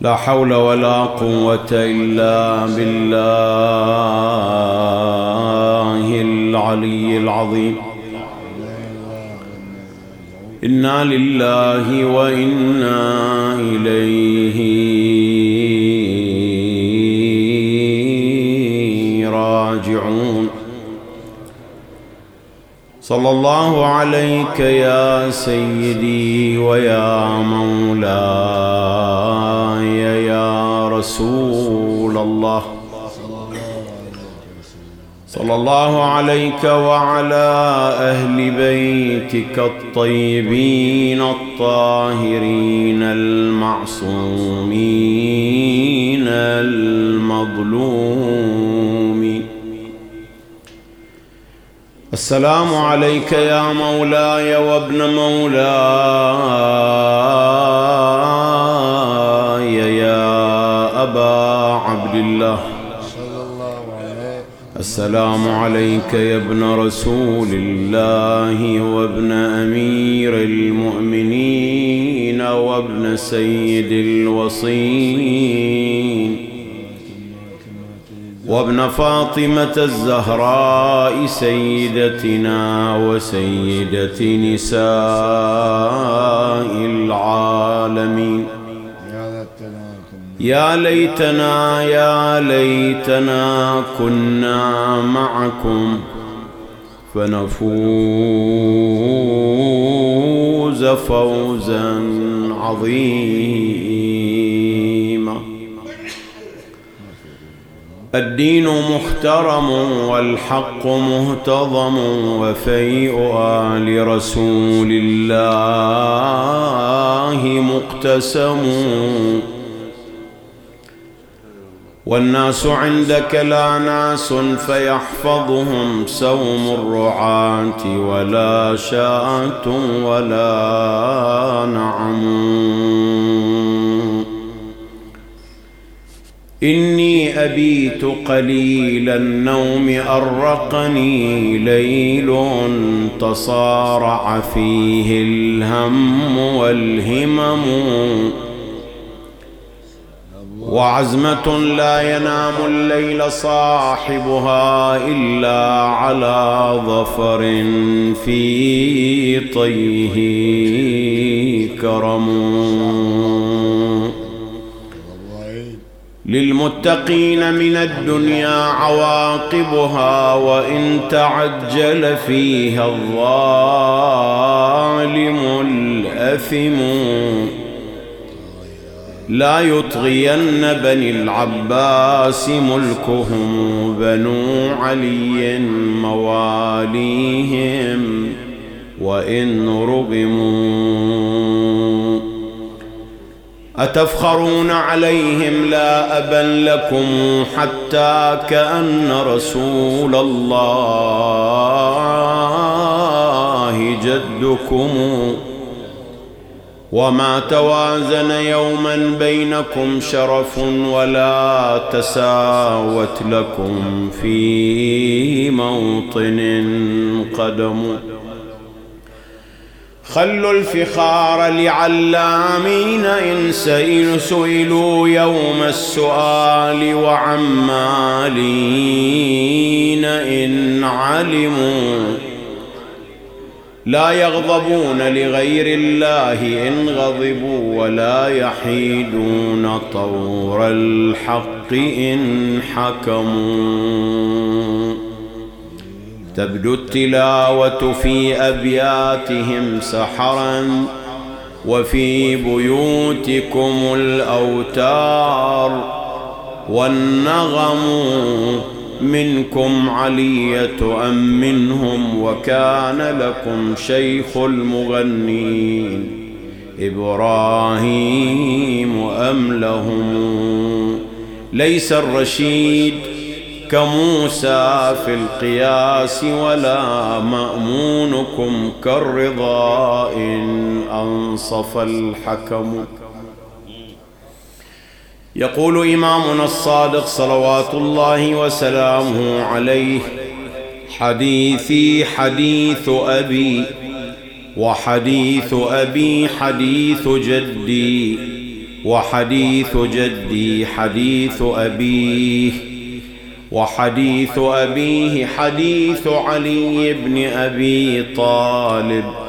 لا حول ولا قوة إلا بالله العلي العظيم. إنا لله وإنا إليه راجعون. صلى الله عليك يا سيدي ويا مولاي. يا رسول الله. صلى الله عليك وعلى أهل بيتك الطيبين الطاهرين المعصومين المظلومين السلام عليك يا مولاي وابن مولاي. أبا عبد الله السلام عليك يا ابن رسول الله وابن أمير المؤمنين وابن سيد الوصين وابن فاطمة الزهراء سيدتنا وسيدة نساء العالمين. يا ليتنا يا ليتنا كنا معكم فنفوز فوزا عظيما. الدين محترم والحق مهتضم وفيء آل رسول الله مقتسم. والناس عندك لا ناس فيحفظهم سوم الرعاة ولا شاة ولا نعم. إني أبيت قليل النوم أرقني ليل تصارع فيه الهم والهمم. وعزمة لا ينام الليل صاحبها إلا على ظفر في طيه كرم. للمتقين من الدنيا عواقبها وإن تعجل فيها الظالم الأثم. لا يطغين بني العباس ملكهم بنو علي مواليهم وإن رغموا أتفخرون عليهم لا أبا لكم حتى كأن رسول الله جدكم وما توازن يوما بينكم شرف ولا تساوت لكم في موطن قدم. خلوا الفخار لعلامين إن سئلوا يوم السؤال وعمالين إن علموا لا يغضبون لغير الله إن غضبوا ولا يحيدون طور الحق إن حكموا. تبدو التلاوة في أبياتهم سحرا وفي بيوتكم الأوتار والنغم منكم علية أم منهم وكان لكم شيخ المغنين إبراهيم أم لهم؟ ليس الرشيد كموسى في القياس ولا مأمونكم كالرضا إن أنصف الحكم. يقول إمامنا الصادق صلوات الله وسلامه عليه حديثي حديث أبي وحديث أبي حديث جدي وحديث جدي حديث أبيه وحديث أبيه حديث علي بن أبي طالب.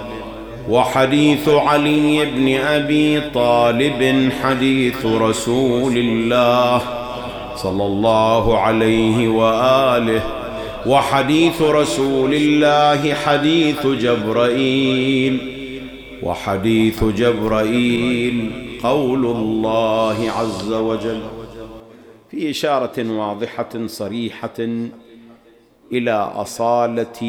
وحديث علي بن أبي طالب حديث رسول الله صلى الله عليه وآله. وحديث رسول الله حديث جبرائيل. وحديث جبرائيل قول الله عز وجل. في إشارة واضحة صريحة إلى أصالة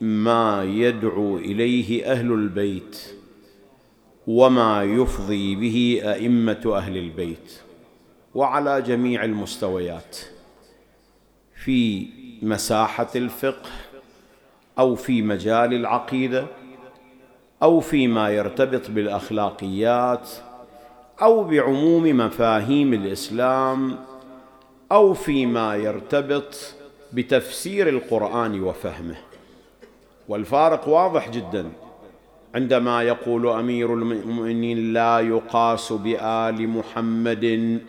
ما يدعو إليه أهل البيت وما يفضي به أئمة أهل البيت وعلى جميع المستويات في مساحة الفقه أو في مجال العقيدة أو فيما يرتبط بالأخلاقيات أو بعموم مفاهيم الإسلام أو فيما يرتبط بتفسير القرآن وفهمه. والفارق واضح جدا. عندما يقول أمير المؤمنين لا يقاس بآل محمد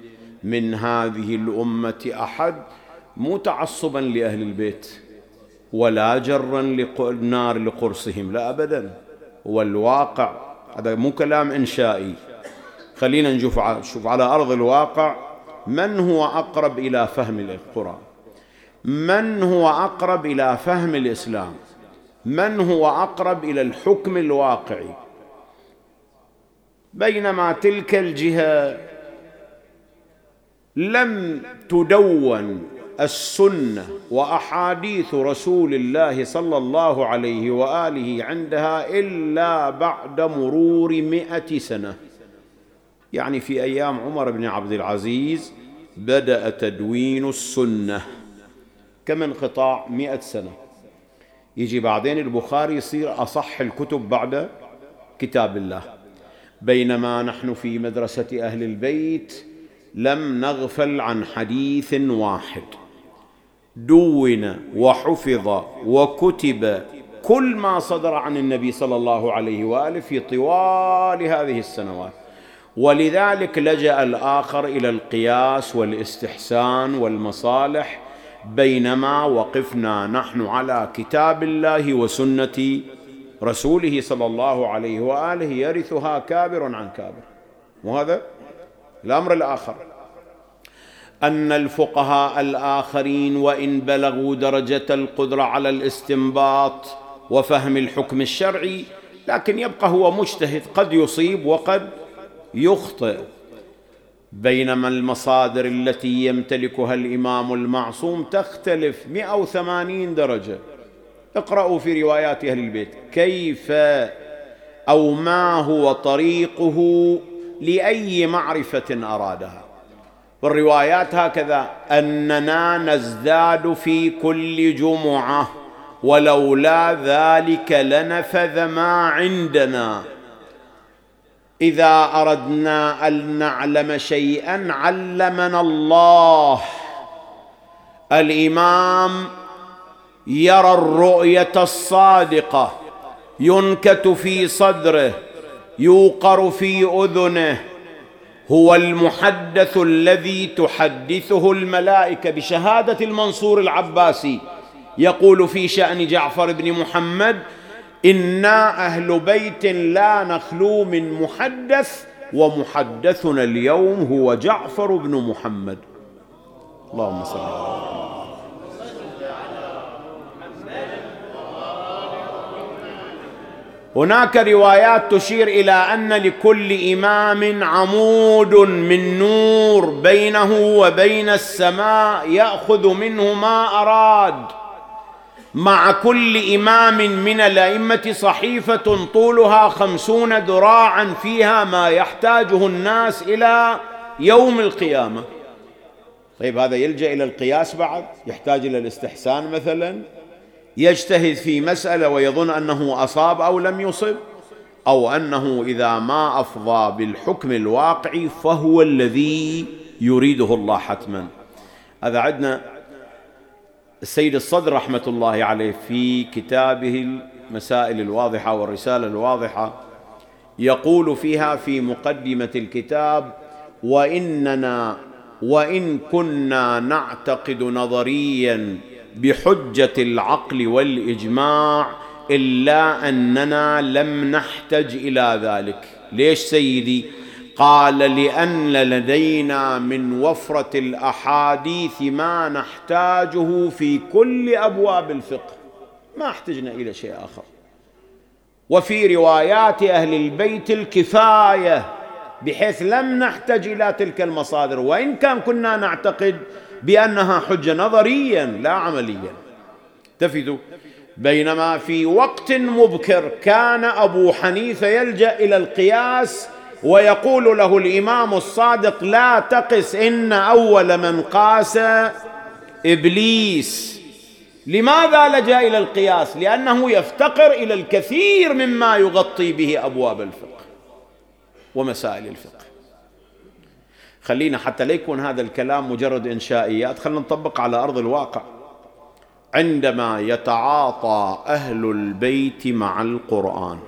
من هذه الأمة أحد مو تعصبا لأهل البيت ولا جرا النار لقرصهم لا ابدا. والواقع هذا مو كلام إنشائي. خلينا نشوف نشوف على أرض الواقع من هو أقرب إلى فهم القرآن؟ من هو أقرب إلى فهم الإسلام؟ من هو أقرب إلى الحكم الواقعي بينما تلك الجهة لم تدون السنة وأحاديث رسول الله صلى الله عليه وآله عندها إلا بعد مرور مائه سنة. يعني في أيام عمر بن عبد العزيز بدأ تدوين السنة. كم انقطاع؟ مئة سنة. يجي بعدين البخاري يصير أصح الكتب بعد كتاب الله. بينما نحن في مدرسة أهل البيت لم نغفل عن حديث واحد. دون وحفظ وكتب كل ما صدر عن النبي صلى الله عليه وآله في طوال هذه السنوات. ولذلك لجأ الآخر إلى القياس والإستحسان والمصالح بينما وقفنا نحن على كتاب الله وسنة رسوله صلى الله عليه وآله يرثها كابر عن كابر. وهذا الأمر الآخر. أن الفقهاء الآخرين وإن بلغوا درجة القدرة على الاستنباط وفهم الحكم الشرعي لكن يبقى هو مجتهد قد يصيب وقد يخطئ. بينما المصادر التي يمتلكها الإمام المعصوم تختلف 180 درجة. اقرأوا في روايات أهل البيت. كيف أو ما هو طريقه لأي معرفة أرادها؟ والروايات هكذا. أننا نزداد في كل جمعة ولولا ذلك لنفذ ما عندنا. إذا أردنا أن نعلم شيئا علمنا الله. الإمام يرى الرؤية الصادقة ينكت في صدره يوقر في أذنه هو المحدث الذي تحدثه الملائكة بشهادة المنصور العباسي. يقول في شأن جعفر بن محمد أنا أهل بيت لا نخلو من محدث ومحدثنا اليوم هو جعفر بن محمد. اللهم صل على هناك روايات تشير إلى ان لكل امام عمود من نور بينه وبين السماء ياخذ منه ما اراد. مع كل إمام من الأئمة صحيفة طولها خمسون ذراعا فيها ما يحتاجه الناس إلى يوم القيامة. طيب هذا يلجأ إلى القياس بعد؟ يحتاج إلى الاستحسان مثلا؟ يجتهد في مسألة ويظن أنه أصاب أو لم يصب؟ أو أنه إذا ما أفضى بالحكم الواقعي فهو الذي يريده الله حتما؟ هذا عندنا السيد الصدر رحمة الله عليه في كتابه المسائل الواضحة والرسالة الواضحة يقول فيها في مقدمة الكتاب وإننا وإن كنا نعتقد نظريا بحجة العقل والإجماع إلا أننا لم نحتج إلى ذلك. ليش سيدي؟ قال لأن لدينا من وفرة الأحاديث ما نحتاجه في كل أبواب الفقه. ما احتجنا إلى شيء آخر. وفي روايات أهل البيت الكفاية بحيث لم نحتج إلى تلك المصادر وإن كان كنا نعتقد بأنها حجة نظريا لا عمليا. التفتوا بينما في وقت مبكر كان أبو حنيفة يلجأ إلى القياس ويقول له الإمام الصادق لا تقس إن أول من قاس إبليس. لماذا لجأ إلى القياس؟ لأنه يفتقر إلى الكثير مما يغطي به أبواب الفقه ومسائل الفقه. خلينا حتى لا يكون هذا الكلام مجرد إنشائيات خلينا نطبق على أرض الواقع. عندما يتعاطى أهل البيت مع القرآن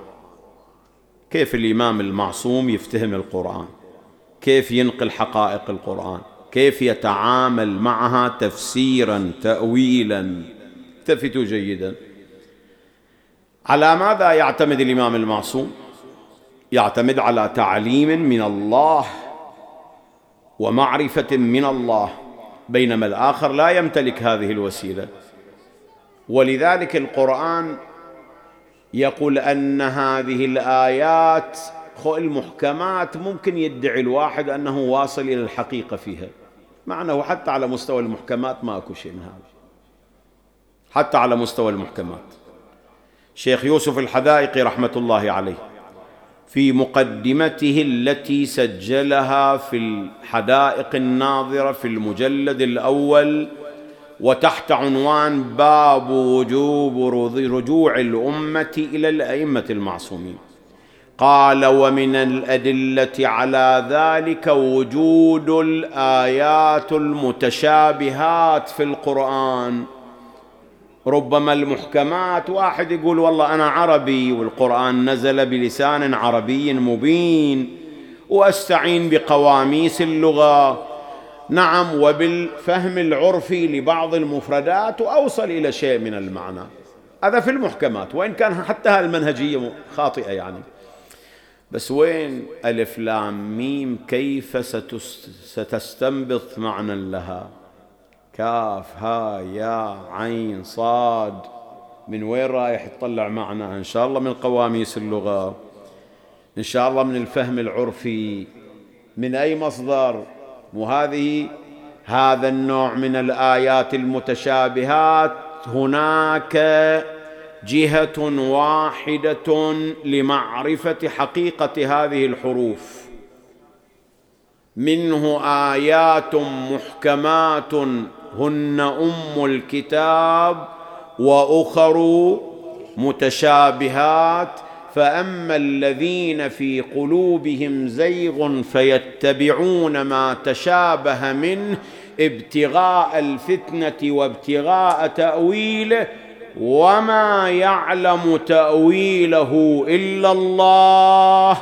كيف الإمام المعصوم يفتهم القرآن؟ كيف ينقل حقائق القرآن؟ كيف يتعامل معها تفسيرا تاويلا؟ التفتوا جيدا. على ماذا يعتمد الإمام المعصوم؟ يعتمد على تعليم من الله ومعرفة من الله بينما الآخر لا يمتلك هذه الوسيلة. ولذلك القرآن يقول أن هذه الآيات المحكمات ممكن يدعي الواحد أنه واصل إلى الحقيقة فيها. مع انه حتى على مستوى المحكمات ما اكو شيء من هذا. حتى على مستوى المحكمات. شيخ يوسف الحدائقي رحمة الله عليه في مقدمته التي سجلها في الحدائق الناظرة في المجلد الأول وتحت عنوان باب وجوب رجوع الأمة إلى الأئمة المعصومين. قال ومن الأدلة على ذلك وجود الآيات المتشابهات في القرآن. ربما المحكمات واحد يقول والله أنا عربي والقرآن نزل بلسان عربي مبين وأستعين بقواميس اللغة نعم وبالفهم العرفي لبعض المفردات واوصل إلى شيء من المعنى. هذا في المحكمات وإن كان حتى هالمنهجيه خاطئة يعني. بس وين ألف لام ميم؟ كيف ستستنبط معنى لها؟ كاف ها يا عين صاد. من وين رايح تطلع معنى؟ إن شاء الله من قواميس اللغة. إن شاء الله من الفهم العرفي. من أي مصدر؟ وهذه هذا النوع من الآيات المتشابهات. هناك جهة واحدة لمعرفة حقيقة هذه الحروف. منه آيات محكمات. هن أم الكتاب وأخر متشابهات. فأما الذين في قلوبهم زيغ فيتبعون ما تشابه منه ابتغاء الفتنة وابتغاء تأويله وما يعلم تأويله إلا الله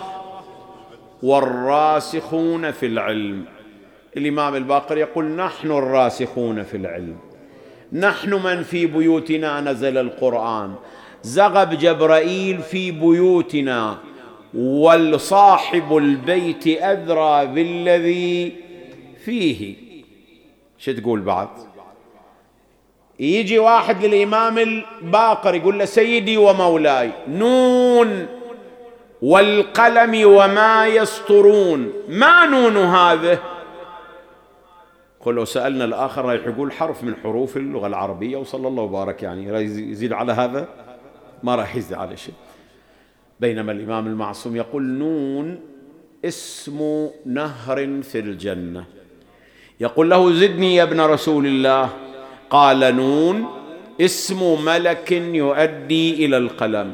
والراسخون في العلم. الإمام الباقر يقول نحن الراسخون في العلم. نحن من في بيوتنا نزل القرآن. زغب جبرائيل في بيوتنا والصاحب البيت ادرى بالذي فيه. شو تقول بعد؟ يجي واحد للإمام الباقر يقول له سيدي ومولاي نون والقلم وما يسطرون. ما نون هذا قل لو سألنا الآخر راح يقول حرف من حروف اللغة العربية وصلى الله وبارك يعني. يزيد على هذا؟ ما راح يزيد على شيء. بينما الإمام المعصوم يقول نون اسم نهر في الجنة. يقول له زدني يا ابن رسول الله. قال نون اسم ملك يؤدي إلى القلم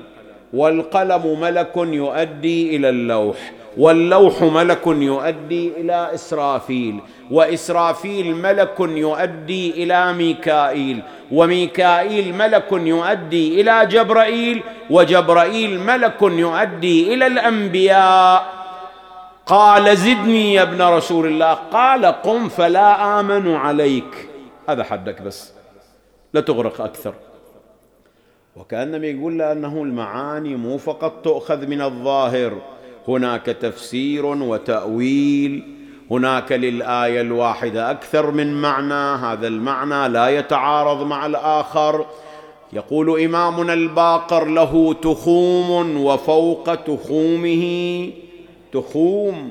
والقلم ملك يؤدي إلى اللوح. واللوح ملك يؤدي إلى إسرافيل وإسرافيل ملك يؤدي إلى ميكائيل وميكائيل ملك يؤدي إلى جبرائيل وجبرائيل ملك يؤدي إلى الأنبياء. قال زدني يا ابن رسول الله. قال قم فلا آمن عليك. هذا حدك بس لا تغرق أكثر. وكأنما يقول له انه المعاني مو فقط تؤخذ من الظاهر. هناك تفسير وتأويل هناك للآية الواحدة أكثر من معنى هذا المعنى لا يتعارض مع الآخر. يقول إمامنا الباقر له تخوم وفوق تخومه. تخوم.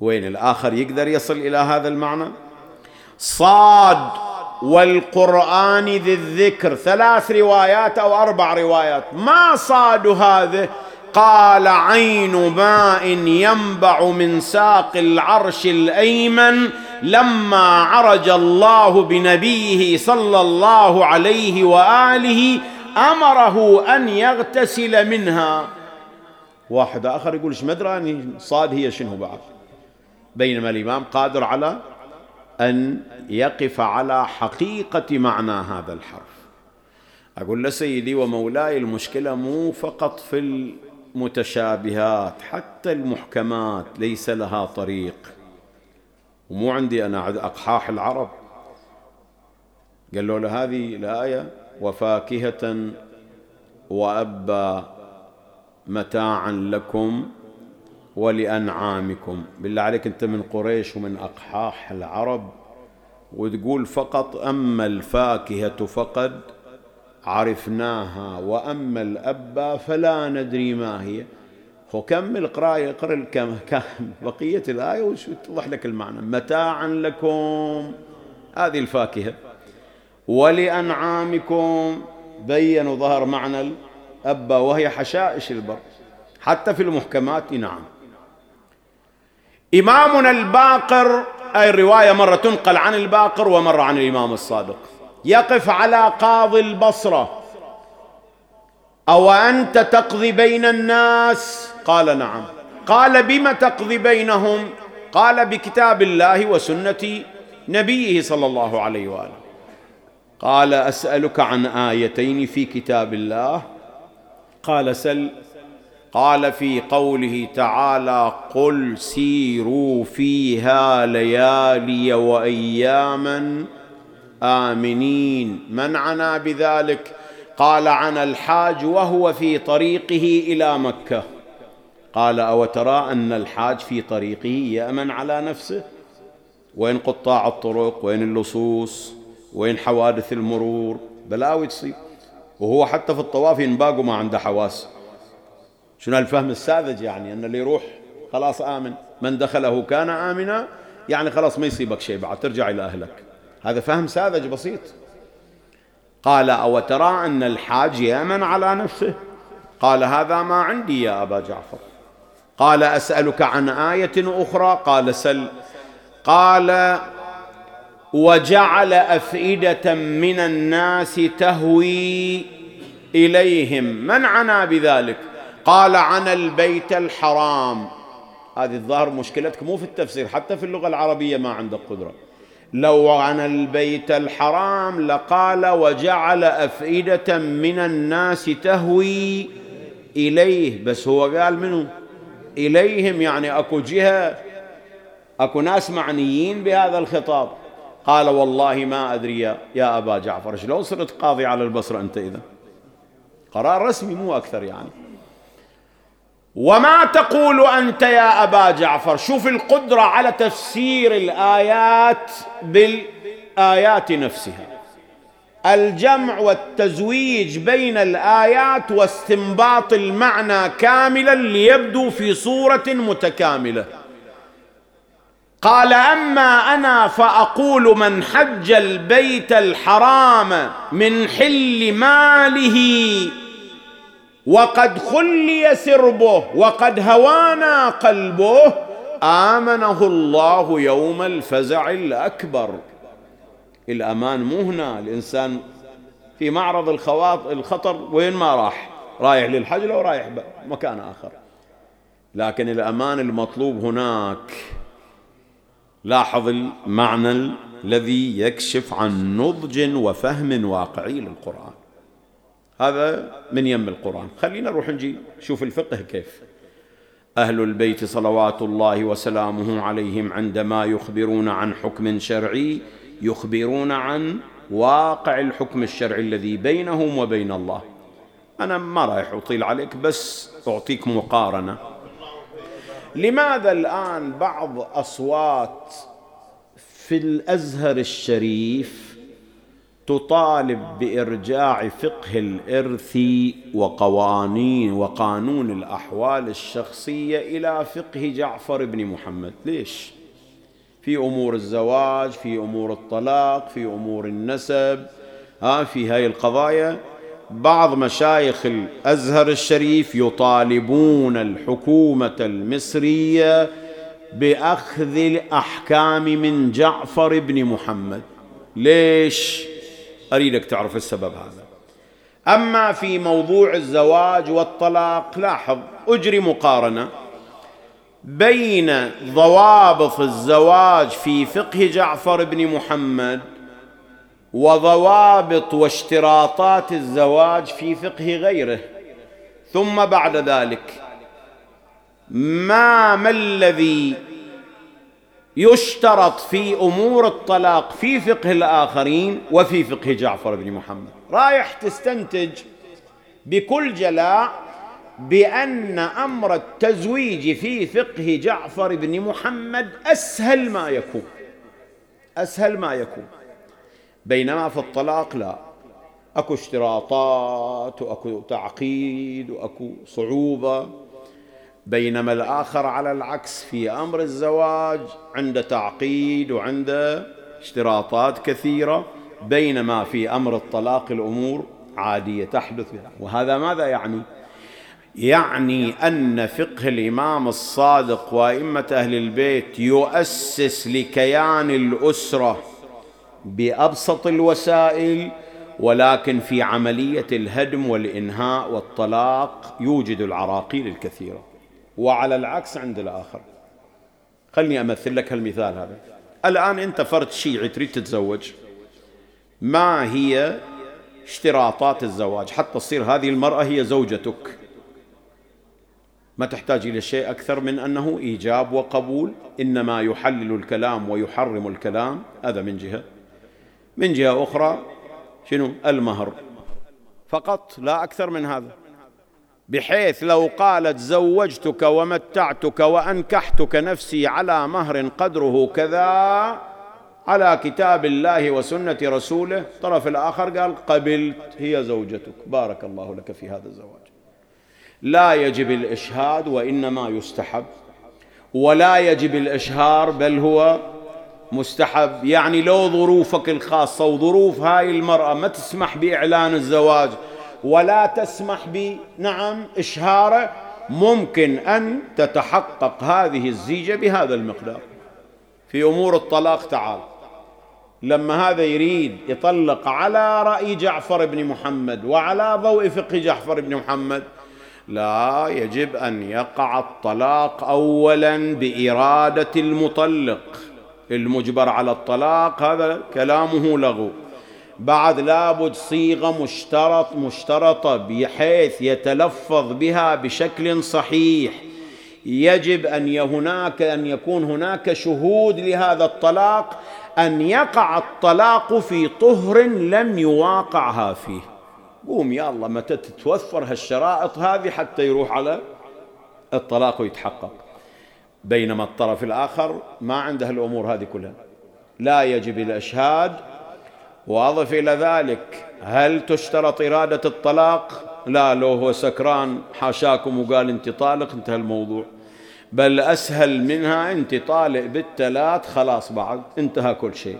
وين الآخر يقدر يصل إلى هذا المعنى؟ صاد. والقرآن ذي الذكر ثلاث روايات أو أربع روايات. ما صاد هذه؟ قال عين ماء ينبع من ساق العرش الأيمن لما عرج الله بنبيه صلى الله عليه وآله أمره أن يغتسل منها. واحد آخر يقول إيش مدري صاد هي شنو بعد بينما الإمام قادر على أن يقف على حقيقة معنى هذا الحرف. أقول له سيدي ومولاي المشكلة مو فقط في المتشابهات حتى المحكمات ليس لها طريق. ومو عندي أنا أقحاح العرب. قال له هذه الآية وفاكهة وأبا متاعا لكم ولأنعامكم. بالله عليك أنت من قريش ومن أقحاح العرب وتقول فقط أما الفاكهة فقد عرفناها وأما الأبا فلا ندري ما هي. هو كمل قراءة اقرا الكم بقية الآية وتوضح لك المعنى؟ متاعا لكم. هذه الفاكهة. ولأنعامكم. بين وظهر معنى الأبا وهي حشائش البر. حتى في المحكمات نعم. إمامنا الباقر أي الرواية مرة تنقل عن الباقر ومرة عن الإمام الصادق. يقف على قاضي البصرة. أو أنت تقضي بين الناس؟ قال نعم. قال بم تقضي بينهم؟ قال بكتاب الله وسنة نبيه صلى الله عليه وآله. قال أسألك عن آيتين في كتاب الله؟ قال سل. قال في قوله تعالى قل سيروا فيها ليالي وأياما آمنين. من عنا بذلك؟ قال عن الحاج وهو في طريقه إلى مكة. قال أو ترى أن الحاج في طريقه يأمن على نفسه؟ وين قطاع الطرق؟ وين اللصوص؟ وين حوادث المرور؟ بلاوي تصير وهو حتى في الطواف ينباق وما عنده حواس. شنو الفهم الساذج يعني؟ أن اللي يروح خلاص آمن. من دخله كان آمنا يعني خلاص ما يصيبك شيء بعد ترجع إلى أهلك. هذا فهم ساذج بسيط. قال أو ترى أن الحاج يأمن على نفسه؟ قال هذا ما عندي يا أبا جعفر. قال أسألك عن آية أخرى؟ قال سل. قال وجعل أفئدة من الناس تهوي إليهم. من عنا بذلك؟ قال عن البيت الحرام. هذه الظاهر مشكلتك مو في التفسير حتى في اللغة العربية ما عندك قدرة. لو عن البيت الحرام لقال وجعل أفئدة من الناس تهوي إليه. بس هو قال منه إليهم. يعني أكو جهة أكو ناس معنيين بهذا الخطاب. قال والله ما أدري يا أبا جعفر شلون صرت قاضي على البصرة أنت إذا؟ قرار رسمي مو أكثر يعني. وما تقول أنت يا أبا جعفر؟ شوف القدرة على تفسير الآيات بالآيات نفسها. الجمع والتزويج بين الآيات واستنباط المعنى كاملا ليبدو في صورة متكاملة. قال أما أنا فأقول من حج البيت الحرام من حل ماله وقد خلي سربه وقد هوانا قلبه. آمنه الله يوم الفزع الأكبر. الأمان مو هنا الإنسان في معرض الخواطر الخطر وين ما راح؟ رايح للحج لو رايح مكان آخر. لكن الأمان المطلوب هناك. لاحظ المعنى الذي يكشف عن نضج وفهم واقعي للقرآن. هذا من يم القرآن. خلينا نروح نجي شوف الفقه كيف. أهل البيت صلوات الله وسلامه عليهم عندما يخبرون عن حكم شرعي يخبرون عن واقع الحكم الشرعي الذي بينهم وبين الله. أنا ما رايح أطيل عليك بس أعطيك مقارنة. لماذا الآن بعض أصوات في الأزهر الشريف تطالب بإرجاع فقه الإرث وقوانين وقانون الأحوال الشخصية إلى فقه جعفر بن محمد. ليش؟ في أمور الزواج في أمور الطلاق في أمور النسب ها في هاي القضايا. بعض مشايخ الأزهر الشريف يطالبون الحكومة المصرية بأخذ الأحكام من جعفر بن محمد. ليش؟ أريدك تعرف السبب هذا. أما في موضوع الزواج والطلاق لاحظ أجري مقارنة بين ضوابط الزواج في فقه جعفر بن محمد وضوابط واشتراطات الزواج في فقه غيره. ثم بعد ذلك ما ما الذي يشترط في أمور الطلاق في فقه الآخرين وفي فقه جعفر بن محمد. رايح تستنتج بكل جلاء بأن أمر التزويج في فقه جعفر بن محمد أسهل ما يكون. أسهل ما يكون. بينما في الطلاق لا. أكو اشتراطات وأكو تعقيد وأكو صعوبة. بينما الآخر على العكس في أمر الزواج عنده تعقيد وعنده اشتراطات كثيرة بينما في أمر الطلاق الأمور عادية تحدث وهذا ماذا يعني؟ يعني أن فقه الإمام الصادق وأئمة أهل البيت يؤسس لكيان الأسرة بأبسط الوسائل ولكن في عملية الهدم والإنهاء والطلاق يوجد العراقيل الكثيرة وعلى العكس عند الآخر. خلني أمثل لك هالمثال هذا. الآن أنت فرد شيعي تريد تتزوج. ما هي اشتراطات الزواج؟ حتى تصير هذه المرأة هي زوجتك. ما تحتاج إلى شيء أكثر من أنه إيجاب وقبول إنما يحلل الكلام ويحرم الكلام. هذا من جهة. من جهة أخرى شنو؟ المهر. فقط لا أكثر من هذا. بحيث لو قالت زوجتك ومتعتك وأنكحتك نفسي على مهر قدره كذا على كتاب الله وسنة رسوله. الطرف الآخر قال قبلت هي زوجتك. بارك الله لك في هذا الزواج. لا يجب الإشهاد وإنما يستحب. ولا يجب الإشهار بل هو مستحب. يعني لو ظروفك الخاصة وظروف هاي المرأة ما تسمح بإعلان الزواج ولا تسمح بنعم إشهارة ممكن أن تتحقق هذه الزيجة بهذا المقدار. في أمور الطلاق تعال. لما هذا يريد يطلق على رأي جعفر بن محمد وعلى ضوء فقه جعفر بن محمد لا يجب أن يقع الطلاق أولا بإرادة المطلق. المجبر على الطلاق هذا كلامه لغو. بعد لابد صيغة مشترط مشترطة بحيث يتلفظ بها بشكل صحيح. يجب أن هناك أن يكون هناك شهود لهذا الطلاق أن يقع الطلاق في طهر لم يواقعها فيه. قوم يا الله متى تتوفر هالشرائط هذه حتى يروح على الطلاق ويتحقق؟ بينما الطرف الآخر ما عنده الأمور هذه كلها. لا يجب الأشهاد واضف إلى ذلك هل تشترط إرادة الطلاق؟ لا لو هو سكران حاشاكم وقال انت طالق انتهى الموضوع. بل أسهل منها انت طالق بالثلاث خلاص بعد انتهى كل شيء.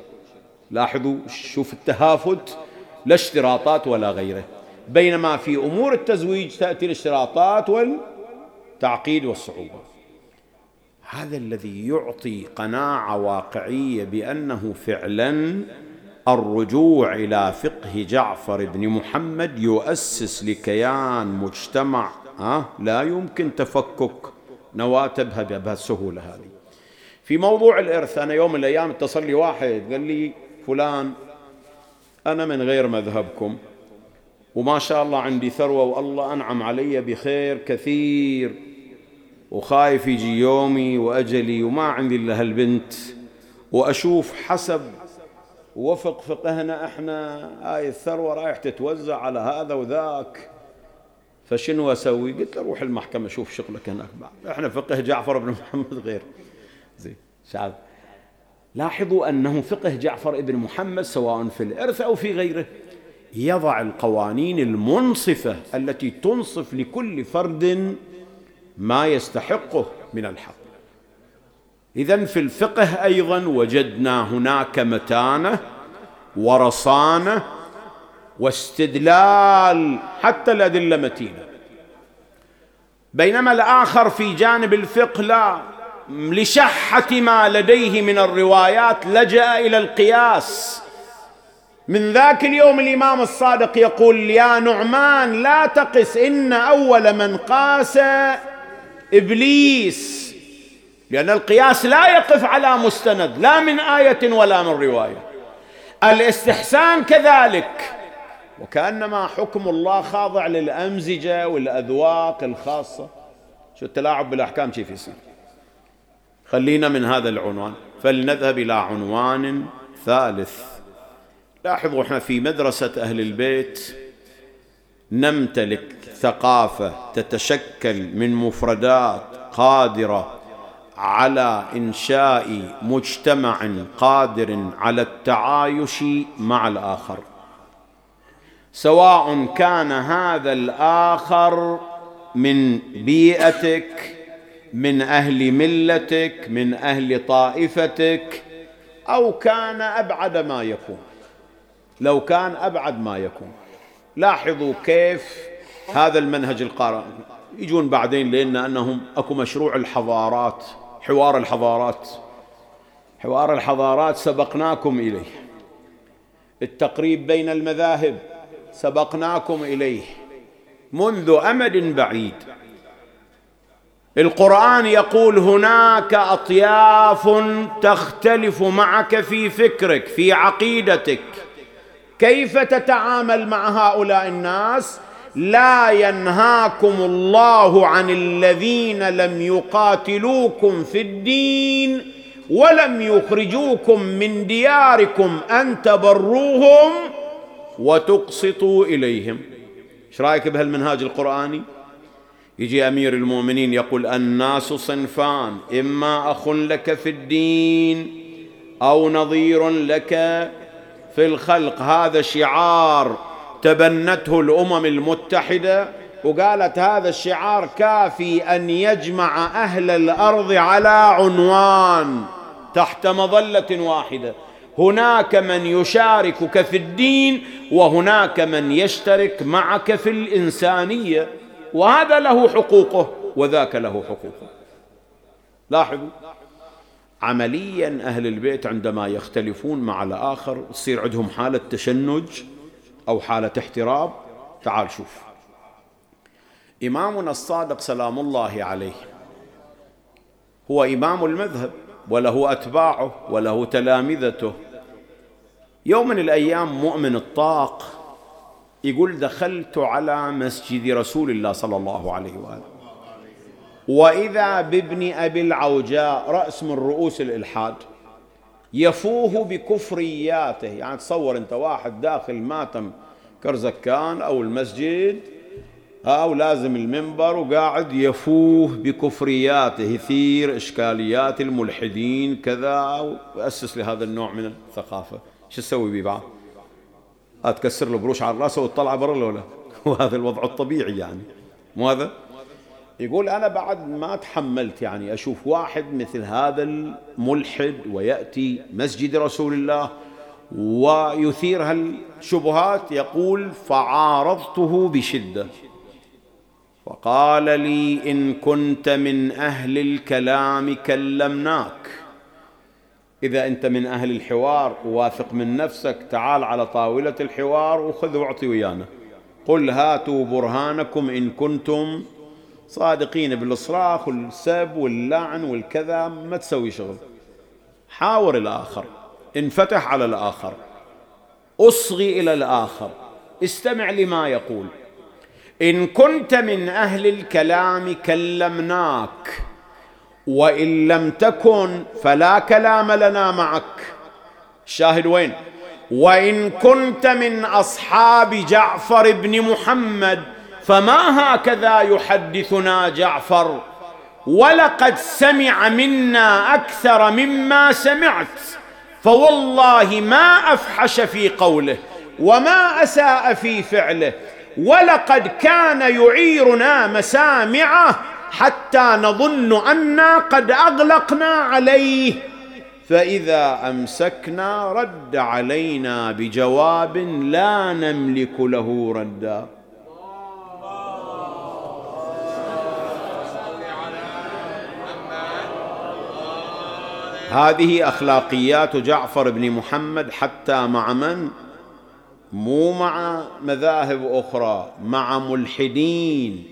لاحظوا شوف التهافت لا اشتراطات ولا غيره. بينما في أمور التزويج تأتي الاشتراطات والتعقيد والصعوبة. هذا الذي يعطي قناعة واقعية بأنه فعلا الرجوع إلى فقه جعفر بن محمد يؤسس لكيان مجتمع ها؟ لا يمكن تفكك نواتبها بهالسهولة هذه. في موضوع الإرث أنا يوم من الأيام اتصل لي واحد قال لي فلان أنا من غير مذهبكم وما شاء الله عندي ثروة والله أنعم علي بخير كثير وخايف يجي يومي وأجلي وما عندي إلا هالبنت وأشوف حسب وفق فقهنا إحنا هاي الثروة رايح تتوزع على هذا وذاك. فشنو أسوي؟ قلت له روح المحكمة شوف شغلك هناك بعد. إحنا فقه جعفر بن محمد غير. زين شعب. لاحظوا انه فقه جعفر بن محمد سواء في الارث أو في غيره يضع القوانين المنصفة التي تنصف لكل فرد ما يستحقه من الحق. اذا في الفقه أيضا وجدنا هناك متانة ورصانة واستدلال حتى الأدلة متينة. بينما الآخر في جانب الفقه لا لشحة ما لديه من الروايات لجأ إلى القياس. من ذاك اليوم الإمام الصادق يقول يا نعمان لا تقس إن أول من قاس إبليس. لأن القياس لا يقف على مستند لا من آية ولا من رواية. الاستحسان كذلك وكأنما حكم الله خاضع للأمزجة والأذواق الخاصة. شو التلاعب بالأحكام كيف يصير؟ خلينا من هذا العنوان. فلنذهب إلى عنوان ثالث. لاحظوا إحنا في مدرسة أهل البيت نمتلك ثقافة تتشكل من مفردات قادرة على إنشاء مجتمع قادر على التعايش مع الآخر. سواء كان هذا الآخر من بيئتك من أهل ملتك من أهل طائفتك أو كان أبعد ما يكون. لو كان أبعد ما يكون. لاحظوا كيف هذا المنهج القارئ يجون بعدين لأن أنهم أكو مشروع الحضارات. حوار الحضارات. حوار الحضارات سبقناكم إليه. التقريب بين المذاهب سبقناكم إليه. منذ أمد بعيد. القرآن يقول هناك أطياف تختلف معك في فكرك في عقيدتك. كيف تتعامل مع هؤلاء الناس؟ لا ينهاكم الله عن الذين لم يقاتلوكم في الدين ولم يخرجوكم من دياركم أن تبروهم وتقسطوا إليهم. إيش رأيك بهالمنهاج القرآني؟ يجي أمير المؤمنين يقول الناس صنفان إما أخ لك في الدين أو نظير لك في الخلق. هذا شعار تبنته الأمم المتحدة وقالت هذا الشعار كافي أن يجمع أهل الأرض على عنوان تحت مظلة واحدة. هناك من يشاركك في الدين وهناك من يشترك معك في الإنسانية. وهذا له حقوقه وذاك له حقوقه. لاحظوا؟ عمليا أهل البيت عندما يختلفون مع الآخر تصير عندهم حالة تشنج. أو حالة احتراب تعال شوف. إمامنا الصادق سلام الله عليه. هو إمام المذهب وله أتباعه وله تلامذته. يوم من الأيام مؤمن الطاق يقول دخلت على مسجد رسول الله صلى الله عليه وآله. وإذا بابن أبي العوجاء رأس من رؤوس الإلحاد. يفوه بكفرياته يعني تصور انت واحد داخل ماتم كرزكان أو المسجد أو لازم المنبر وقاعد يفوه بكفرياته يثير إشكاليات الملحدين كذا وأسس لهذا النوع من الثقافة شو تسوي بيه بعد؟ تكسر له بروش على راسه وتطلع برا ولا وهذا الوضع الطبيعي يعني مو هذا؟ يقول أنا بعد ما تحملت يعني أشوف واحد مثل هذا الملحد ويأتي مسجد رسول الله ويثير هالشبهات يقول فعارضته بشدة. وقال لي إن كنت من أهل الكلام كلمناك. إذا أنت من أهل الحوار واثق من نفسك تعال على طاولة الحوار وخذ واعطي ويانا. قل هاتوا برهانكم إن كنتم صادقين بالصراخ والسب واللعن والكذا ما تسوي شغل. حاور الآخر. انفتح على الآخر. أصغي إلى الآخر. استمع لما يقول. إن كنت من أهل الكلام كلمناك وإن لم تكن فلا كلام لنا معك. الشاهد وين؟ وإن كنت من أصحاب جعفر بن محمد فما هكذا يحدثنا جعفر؟ ولقد سمع منا أكثر مما سمعت فوالله ما أفحش في قوله وما أساء في فعله ولقد كان يعيرنا مسامعه حتى نظن أنا قد أغلقنا عليه. فإذا أمسكنا رد علينا بجواب لا نملك له ردا. هذه أخلاقيات جعفر بن محمد حتى مع من؟ مو مع مذاهب أخرى مع ملحدين.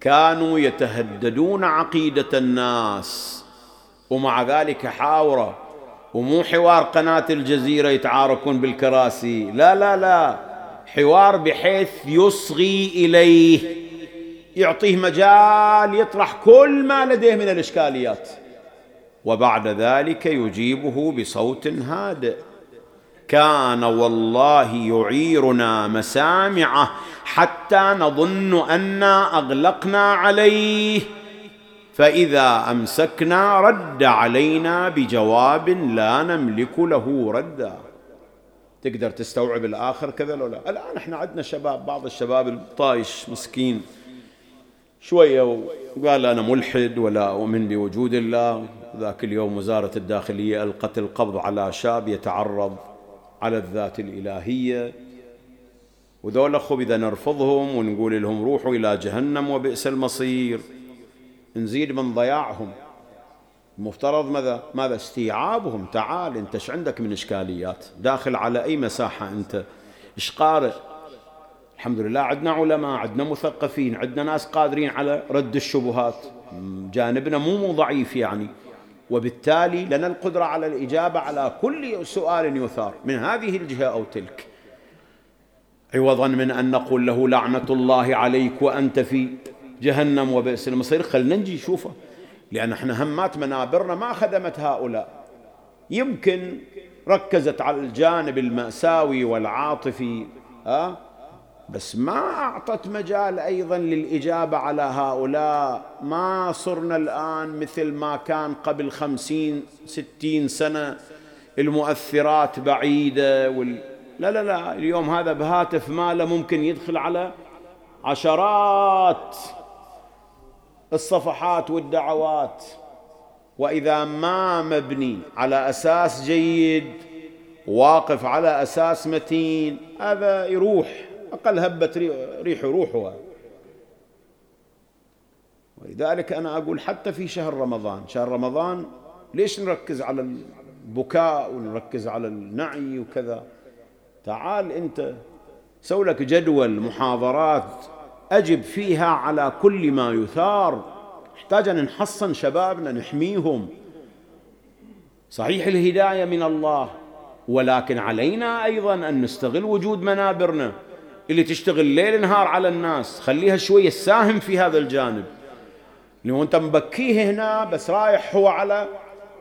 كانوا يتهددون عقيدة الناس ومع ذلك حاورة. ومو حوار قناة الجزيرة يتعاركون بالكراسي. لا لا لا. حوار بحيث يصغي إليه يعطيه مجال يطرح كل ما لديه من الإشكاليات. وبعد ذلك يجيبه بصوت هادئ كان والله يعيرنا مسامعه حتى نظن انا أغلقنا عليه. فإذا أمسكنا رد علينا بجواب لا نملك له ردا. تقدر تستوعب الآخر كذا لو لا؟ الآن إحنا عندنا شباب بعض الشباب الطايش مسكين. شوية وقال أنا ملحد ولا أؤمن بوجود الله. ذاك اليوم وزارة الداخلية ألقت القبض على شاب يتعرض على الذات الإلهية. وذولا خب اذا نرفضهم ونقول لهم روحوا إلى جهنم وبئس المصير. نزيد من ضياعهم. المفترض ماذا؟ ماذا؟ استيعابهم. تعال أنت إيش عندك من إشكاليات؟ داخل على أي مساحة أنت؟ إيش قارئ؟ الحمد لله عندنا علماء عندنا مثقفين عندنا ناس قادرين على رد الشبهات. جانبنا مو مو ضعيف يعني. وبالتالي لنا القدرة على الإجابة على كل سؤال يثار. من هذه الجهة أو تلك. عوضا من أن نقول له لعنة الله عليك وأنت في جهنم وبئس المصير. خلنا نجي شوفه. لأن إحنا همات منابرنا ما خدمت هؤلاء. يمكن ركزت على الجانب المأساوي والعاطفي أه؟ بس ما أعطت مجال أيضا للإجابة على هؤلاء. ما صرنا الآن مثل ما كان قبل خمسين ستين سنة. المؤثرات بعيدة وال... لا لا لا اليوم هذا بهاتف ماله ممكن يدخل على عشرات الصفحات والدعوات. وإذا ما مبني على أساس جيد واقف على أساس متين هذا يروح. أقل هبة ريح روحها. ولذلك أنا أقول حتى في شهر رمضان شهر رمضان ليش نركز على البكاء ونركز على النعي وكذا؟ تعال أنت سوي لك جدول محاضرات أجب فيها على كل ما يثار. نحتاج أن نحصن شبابنا نحميهم. صحيح الهداية من الله ولكن علينا أيضا أن نستغل وجود منابرنا. اللي تشتغل ليل نهار على الناس خليها شوية ساهم في هذا الجانب. لو أنت مبكيه هنا بس رايح هو على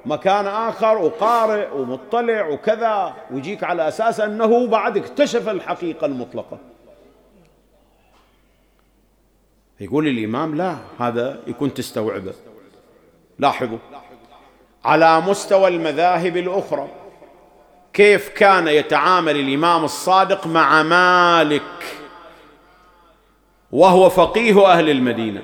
مكان آخر وقارئ ومطلع وكذا ويجيك على أساس أنه بعد اكتشف الحقيقة المطلقة. يقول الإمام لا هذا يكون تستوعبه. لاحظوا. على مستوى المذاهب الأخرى كيف كان يتعامل الإمام الصادق مع مالك وهو فقيه أهل المدينة؟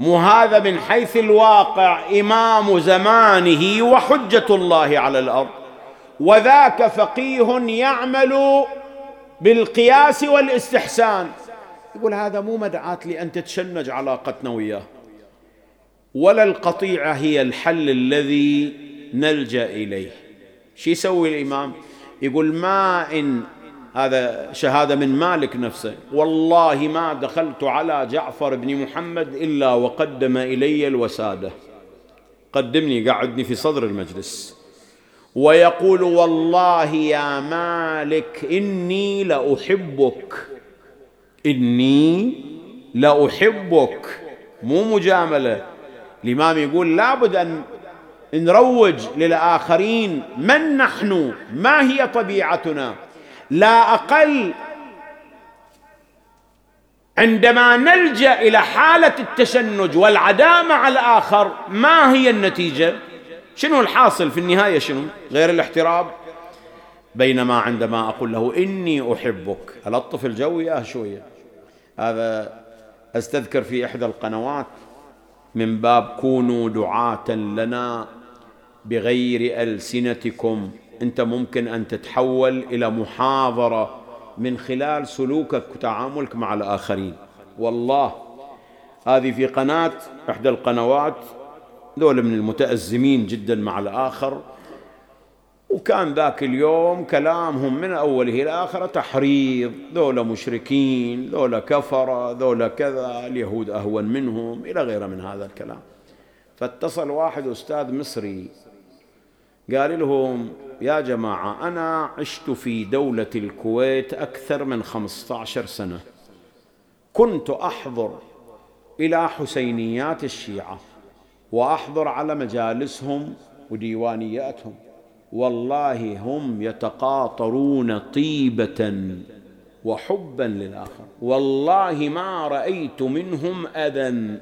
مو هذا من حيث الواقع إمام زمانه وحجة الله على الأرض. وذاك فقيه يعمل بالقياس والاستحسان. يقول هذا مو مدعاة لأن تتشنج علاقتنا وياه. ولا القطيعة هي الحل الذي نلجأ إليه. شو يسوي الإمام؟ يقول ما إن هذا شهادة من مالك نفسه. والله ما دخلت على جعفر بن محمد إلا وقدم إلي الوسادة. قدمني قعدني في صدر المجلس. ويقول والله يا مالك إني لأحبك. إني لأحبك. مو مجاملة. الإمام يقول لابد أن نروج للآخرين من نحن؟ ما هي طبيعتنا؟ لا أقل عندما نلجأ إلى حالة التشنج والعداء مع الآخر ما هي النتيجة؟ شنو الحاصل في النهاية شنو؟ غير الاحتراب؟ بينما عندما أقول له إني أحبك ألطف الجو ياه شوية. هذا أستذكر في إحدى القنوات من باب كونوا دعاة لنا. بغير ألسنتكم. أنت ممكن أن تتحول إلى محاضرة من خلال سلوكك وتعاملك مع الآخرين. والله هذه في قناة إحدى القنوات دول من المتأزمين جدا مع الآخر. وكان ذاك اليوم كلامهم من أوله إلى آخره تحريض. ذولا مشركين ذولا كفرة ذولا كذا اليهود أهون منهم إلى غيره من هذا الكلام. فاتصل واحد أستاذ مصري قال لهم يا جماعة أنا عشت في دولة الكويت أكثر من خمسة عشر سنة. كنت أحضر إلى حسينيات الشيعة وأحضر على مجالسهم وديوانياتهم. والله هم يتقاطرون طيبة وحبا للآخر. والله ما رأيت منهم أذى.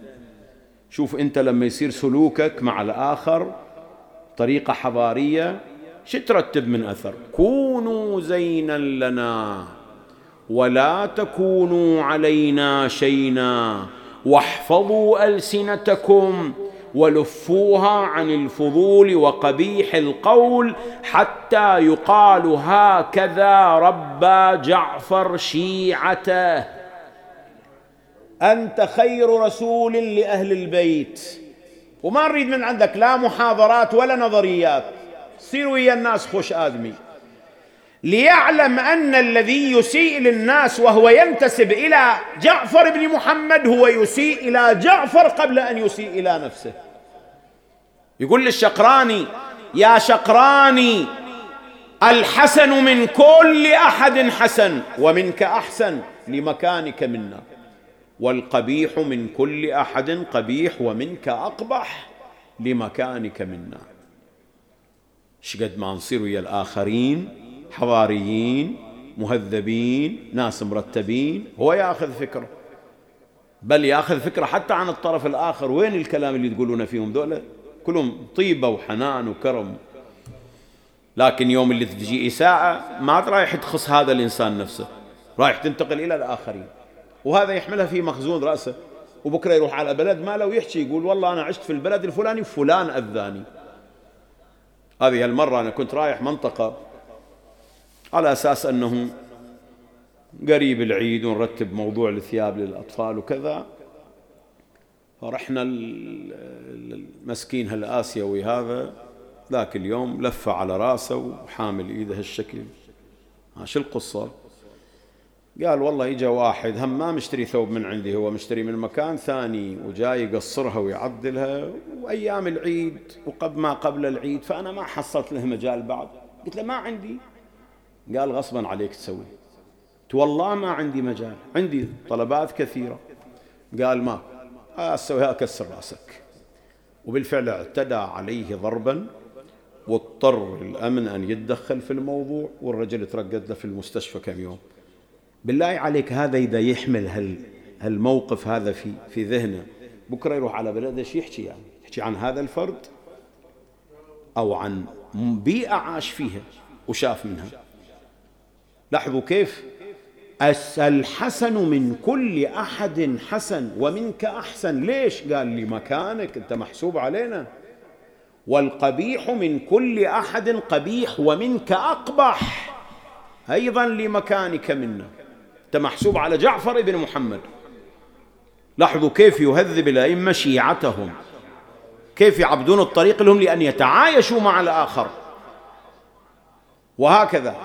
شوف أنت لما يصير سلوكك مع الآخر طريقة حضارية شو ترتب من أثر؟ كونوا زينا لنا ولا تكونوا علينا شينا واحفظوا ألسنتكم ولفوها عن الفضول وقبيح القول حتى يقال هكذا ربى جعفر شيعته. أنت خير رسول لأهل البيت. وما نريد من عندك لا محاضرات ولا نظريات. صير ويا الناس خوش آدمي. ليعلم أن الذي يسيء للناس وهو ينتسب إلى جعفر بن محمد هو يسيء إلى جعفر قبل أن يسيء إلى نفسه. يقول للشقراني يا شقراني الحسن من كل أحد حسن ومنك أحسن لمكانك منا. والقبيح من كل أحد قبيح ومنك أقبح لمكانك منا. شقد ما نصير ويا الآخرين حضاريين مهذبين ناس مرتبين هو ياخذ فكره بل ياخذ فكره حتى عن الطرف الآخر. وين الكلام اللي تقولونه فيهم ذولا كلهم طيبة وحنان وكرم. لكن يوم اللي تجي إساءة ما رايح تخص هذا الإنسان نفسه. رايح تنتقل إلى الآخرين. وهذا يحملها في مخزون رأسه وبكرة يروح على بلد ما لو يحكي يقول والله أنا عشت في البلد الفلاني فلان أذاني. هذه المرة أنا كنت رايح منطقة على أساس أنه قريب العيد ونرتب موضوع الثياب للأطفال وكذا. فرحنا المسكين هالآسيوي هذا ذاك اليوم لفه على راسه وحامل إيده هالشكل. ها شو القصة. قال والله إجا واحد هم ما مشتري ثوب من عندي هو مشتري من مكان ثاني وجاي يقصرها ويعدلها وأيام العيد وقبل ما قبل العيد فأنا ما حصلت له مجال بعد. قلت له ما عندي. قال غصبا عليك تسوي. والله ما عندي مجال عندي طلبات كثيرة. قال ما اسويها أكسر رأسك. وبالفعل اعتدى عليه ضربا واضطر الأمن أن يتدخل في الموضوع والرجل ترقد له في المستشفى كم يوم. بالله عليك هذا إذا يحمل هال هالموقف هذا في في ذهنه. بكرة يروح على بلده إيش يحكي يعني؟ يحكي عن هذا الفرد أو عن بيئة عاش فيها وشاف منها. لاحظوا كيف؟ الحسن من كل أحد حسن ومنك أحسن. ليش؟ قال لي مكانك أنت محسوب علينا. والقبيح من كل أحد قبيح ومنك أقبح. أيضا لمكانك منا. انت محسوب على جعفر بن محمد. لاحظوا كيف يهذب الأئمة شيعتهم. كيف يعبدون الطريق لهم لأن يتعايشوا مع الآخر. وهكذا.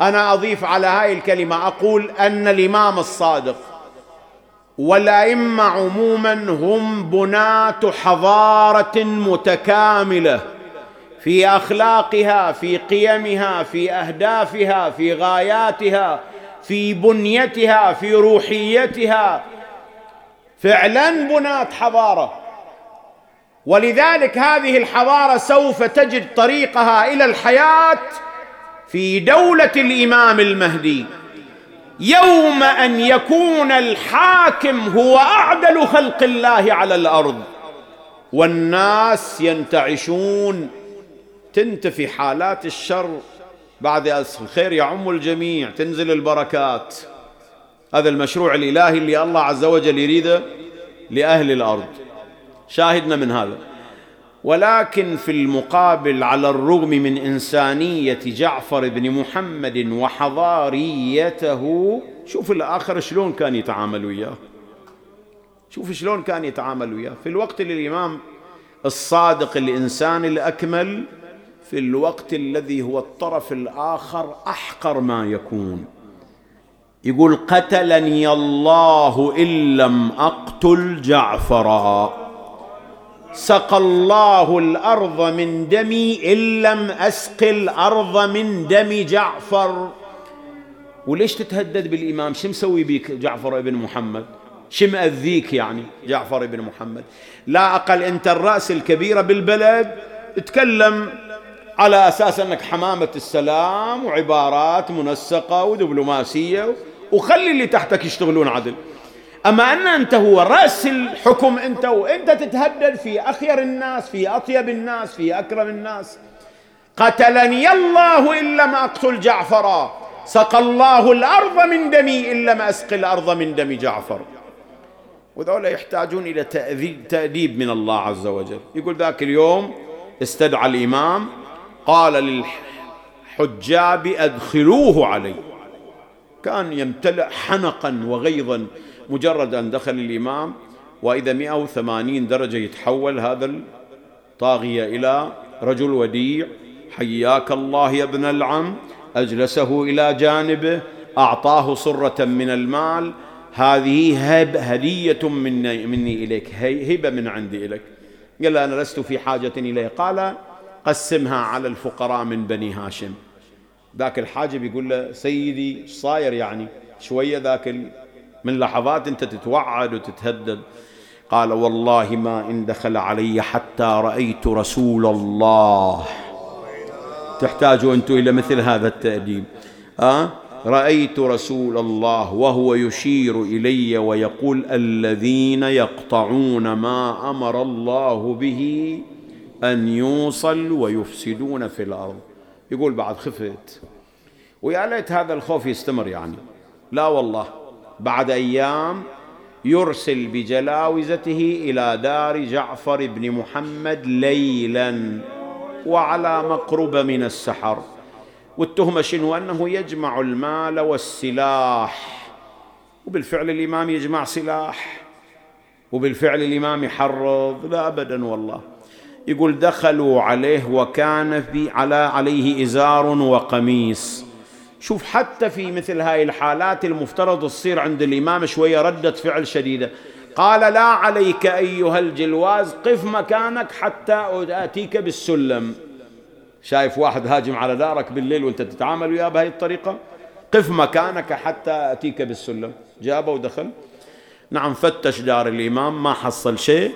أنا أضيف على هاي الكلمة. أقول أن الإمام الصادق والأئمة عموما هم بناه حضارة متكاملة في أخلاقها في قيمها في أهدافها في غاياتها في بنيتها في روحيتها. فعلا بنات حضارة. ولذلك هذه الحضارة سوف تجد طريقها إلى الحياة في دولة الإمام المهدي. يوم أن يكون الحاكم هو أعدل خلق الله على الأرض. والناس ينتعشون تنتفي حالات الشر. بعد الخير يعم الجميع تنزل البركات. هذا المشروع الإلهي اللي الله عز وجل يريده لأهل الأرض. شاهدنا من هذا. ولكن في المقابل على الرغم من إنسانية جعفر بن محمد وحضاريته شوف الآخر شلون كان يتعامل وياه. شوف شلون كان يتعامل وياه. في الوقت اللي الإمام الصادق الإنسان الأكمل في الوقت الذي هو الطرف الآخر أحقر ما يكون. يقول قتلني الله إن لم أقتل جعفرا. سقى الله الأرض من دمي إن لم أسق الأرض من دم جعفر. وليش تتهدد بالإمام؟ شو مسوي بيك جعفر ابن محمد؟ شو مأذيك يعني جعفر ابن محمد؟ لا أقل أنت الرأس الكبيره بالبلد. تكلم على أساس أنك حمامة السلام وعبارات منسقة ودبلوماسية وخلي اللي تحتك يشتغلون عدل. أما أن أنت هو رأس الحكم أنت وأنت تتهدد في أخير الناس في أطيب الناس في أكرم الناس. قتلني الله إن لم أقتل جعفرا سقى الله الأرض من دمي إن لم اسق الأرض من دم جعفر. وذولا يحتاجون إلى تأديب من الله عز وجل. يقول ذاك اليوم استدعى الإمام قال للحجاب أدخلوه علي. كان يمتلئ حنقا وغيظا مجرد أن دخل الإمام وإذا 180 درجة يتحول هذا الطاغية إلى رجل وديع. حياك الله يا ابن العم. أجلسه إلى جانبه أعطاه صرة من المال. هذه هب هدية مني, مني إليك هبة من عندي إليك. قال أنا لست في حاجة إليه. قال قسمها على الفقراء من بني هاشم. ذاك الحاجب يقول له سيدي صاير يعني؟ شوية ذاك من لحظات أنت تتوعد وتتهدد. قال والله ما إن دخل علي حتى رأيت رسول الله. تحتاجوا أنتم إلى مثل هذا التأديب. أه؟ رأيت رسول الله وهو يشير إلي ويقول الذين يقطعون ما أمر الله به أن يوصل ويفسدون في الأرض. يقول بعد خفت. ويا ليت هذا الخوف يستمر يعني. لا والله. بعد أيام يرسل بجلاوزته إلى دار جعفر بن محمد ليلا وعلى مقربه من السحر. والتهمة شنو؟ أنه يجمع المال والسلاح. وبالفعل الإمام يجمع سلاح. وبالفعل الإمام يحرض. لا ابدا والله. يقول دخلوا عليه وكان في على عليه إزار وقميص. شوف حتى في مثل هاي الحالات المفترض تصير عند الإمام شوية ردة فعل شديدة. قال لا عليك أيها الجلواز قف مكانك حتى أتيك بالسلم. شايف واحد هاجم على دارك بالليل وانت تتعامل وياه بهذه الطريقة؟ قف مكانك حتى أتيك بالسلم. جابه ودخل. نعم فتش دار الإمام ما حصل شيء.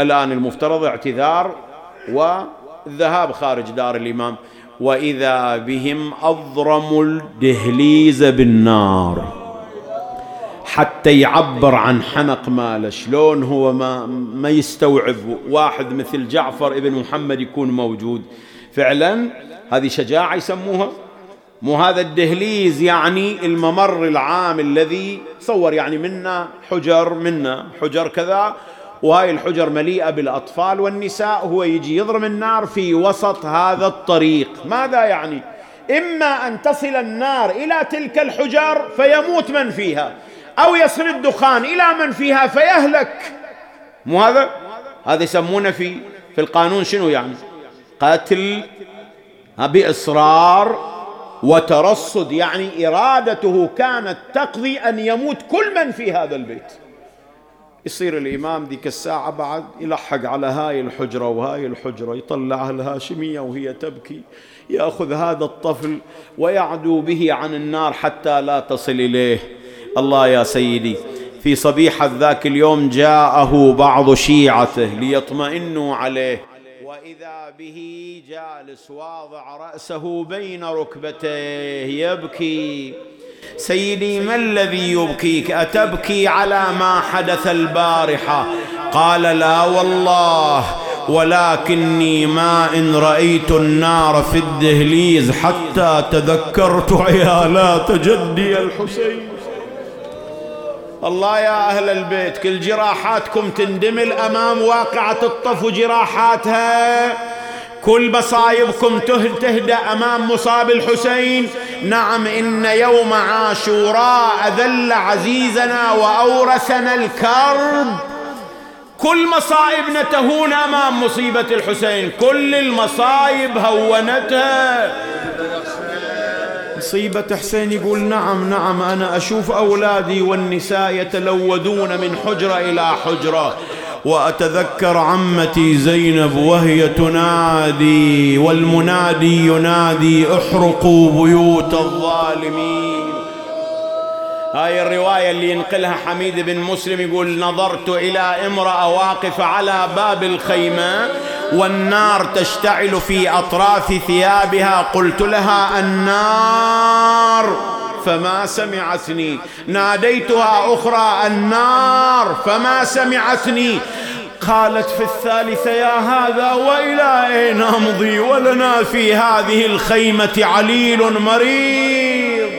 الآن المفترض اعتذار والذهاب خارج دار الإمام. وإذا بهم اضرموا الدهليز بالنار. حتى يعبر عن حنق ماله. شلون هو ما ما يستوعب واحد مثل جعفر ابن محمد يكون موجود. فعلا هذه شجاعة يسموها. مو هذا الدهليز يعني الممر العام الذي صور يعني منا حجر منا حجر كذا. وهاي الحجر مليئة بالأطفال والنساء هو يجي يضرم النار في وسط هذا الطريق. ماذا يعني؟ إما أن تصل النار إلى تلك الحجر فيموت من فيها أو يصل الدخان إلى من فيها فيهلك. مو هذا؟ هذا يسمونه في في القانون شنو يعني؟ قتل بإصرار وترصد. يعني إرادته كانت تقضي أن يموت كل من في هذا البيت. يصير الإمام ذيك الساعة بعد يلحق على هاي الحجرة وهاي الحجرة يطلعها الهاشمية وهي تبكي يأخذ هذا الطفل ويعدو به عن النار حتى لا تصل إليه. الله يا سيدي في صبيحة ذاك اليوم جاءه بعض شيعته ليطمئنوا عليه. وإذا به جالس واضع رأسه بين ركبتيه يبكي. سيدي ما الذي يبكيك؟ أتبكي على ما حدث البارحة؟ قال لا والله ولكني ما إن رأيت النار في الدهليز حتى تذكرت عيالات جدي الحسين. الله يا أهل البيت كل جراحاتكم تندمل أمام واقعة الطف وجراحاتها. كل مصايبكم تهدأ أمام مصاب الحسين. نعم إن يوم عاشوراء أذل عزيزنا وأورثنا الكرب. كل مصائبنا تهون أمام مصيبة الحسين. كل المصايب هونتها. مصيبة حسين يقول نعم نعم أنا أشوف أولادي والنساء يتلوذون من حجرة إلى حجرة. وأتذكر عمتي زينب وهي تنادي والمنادي ينادي احرقوا بيوت الظالمين. هاي الرواية اللي ينقلها حميد بن مسلم يقول نظرت إلى امرأة واقفة على باب الخيمة والنار تشتعل في أطراف ثيابها. قلت لها النار. فما سمعتني. ناديتها أخرى النار. فما سمعتني. قالت في الثالثة يا هذا وإلى أين أمضي ولنا في هذه الخيمة عليل مريض.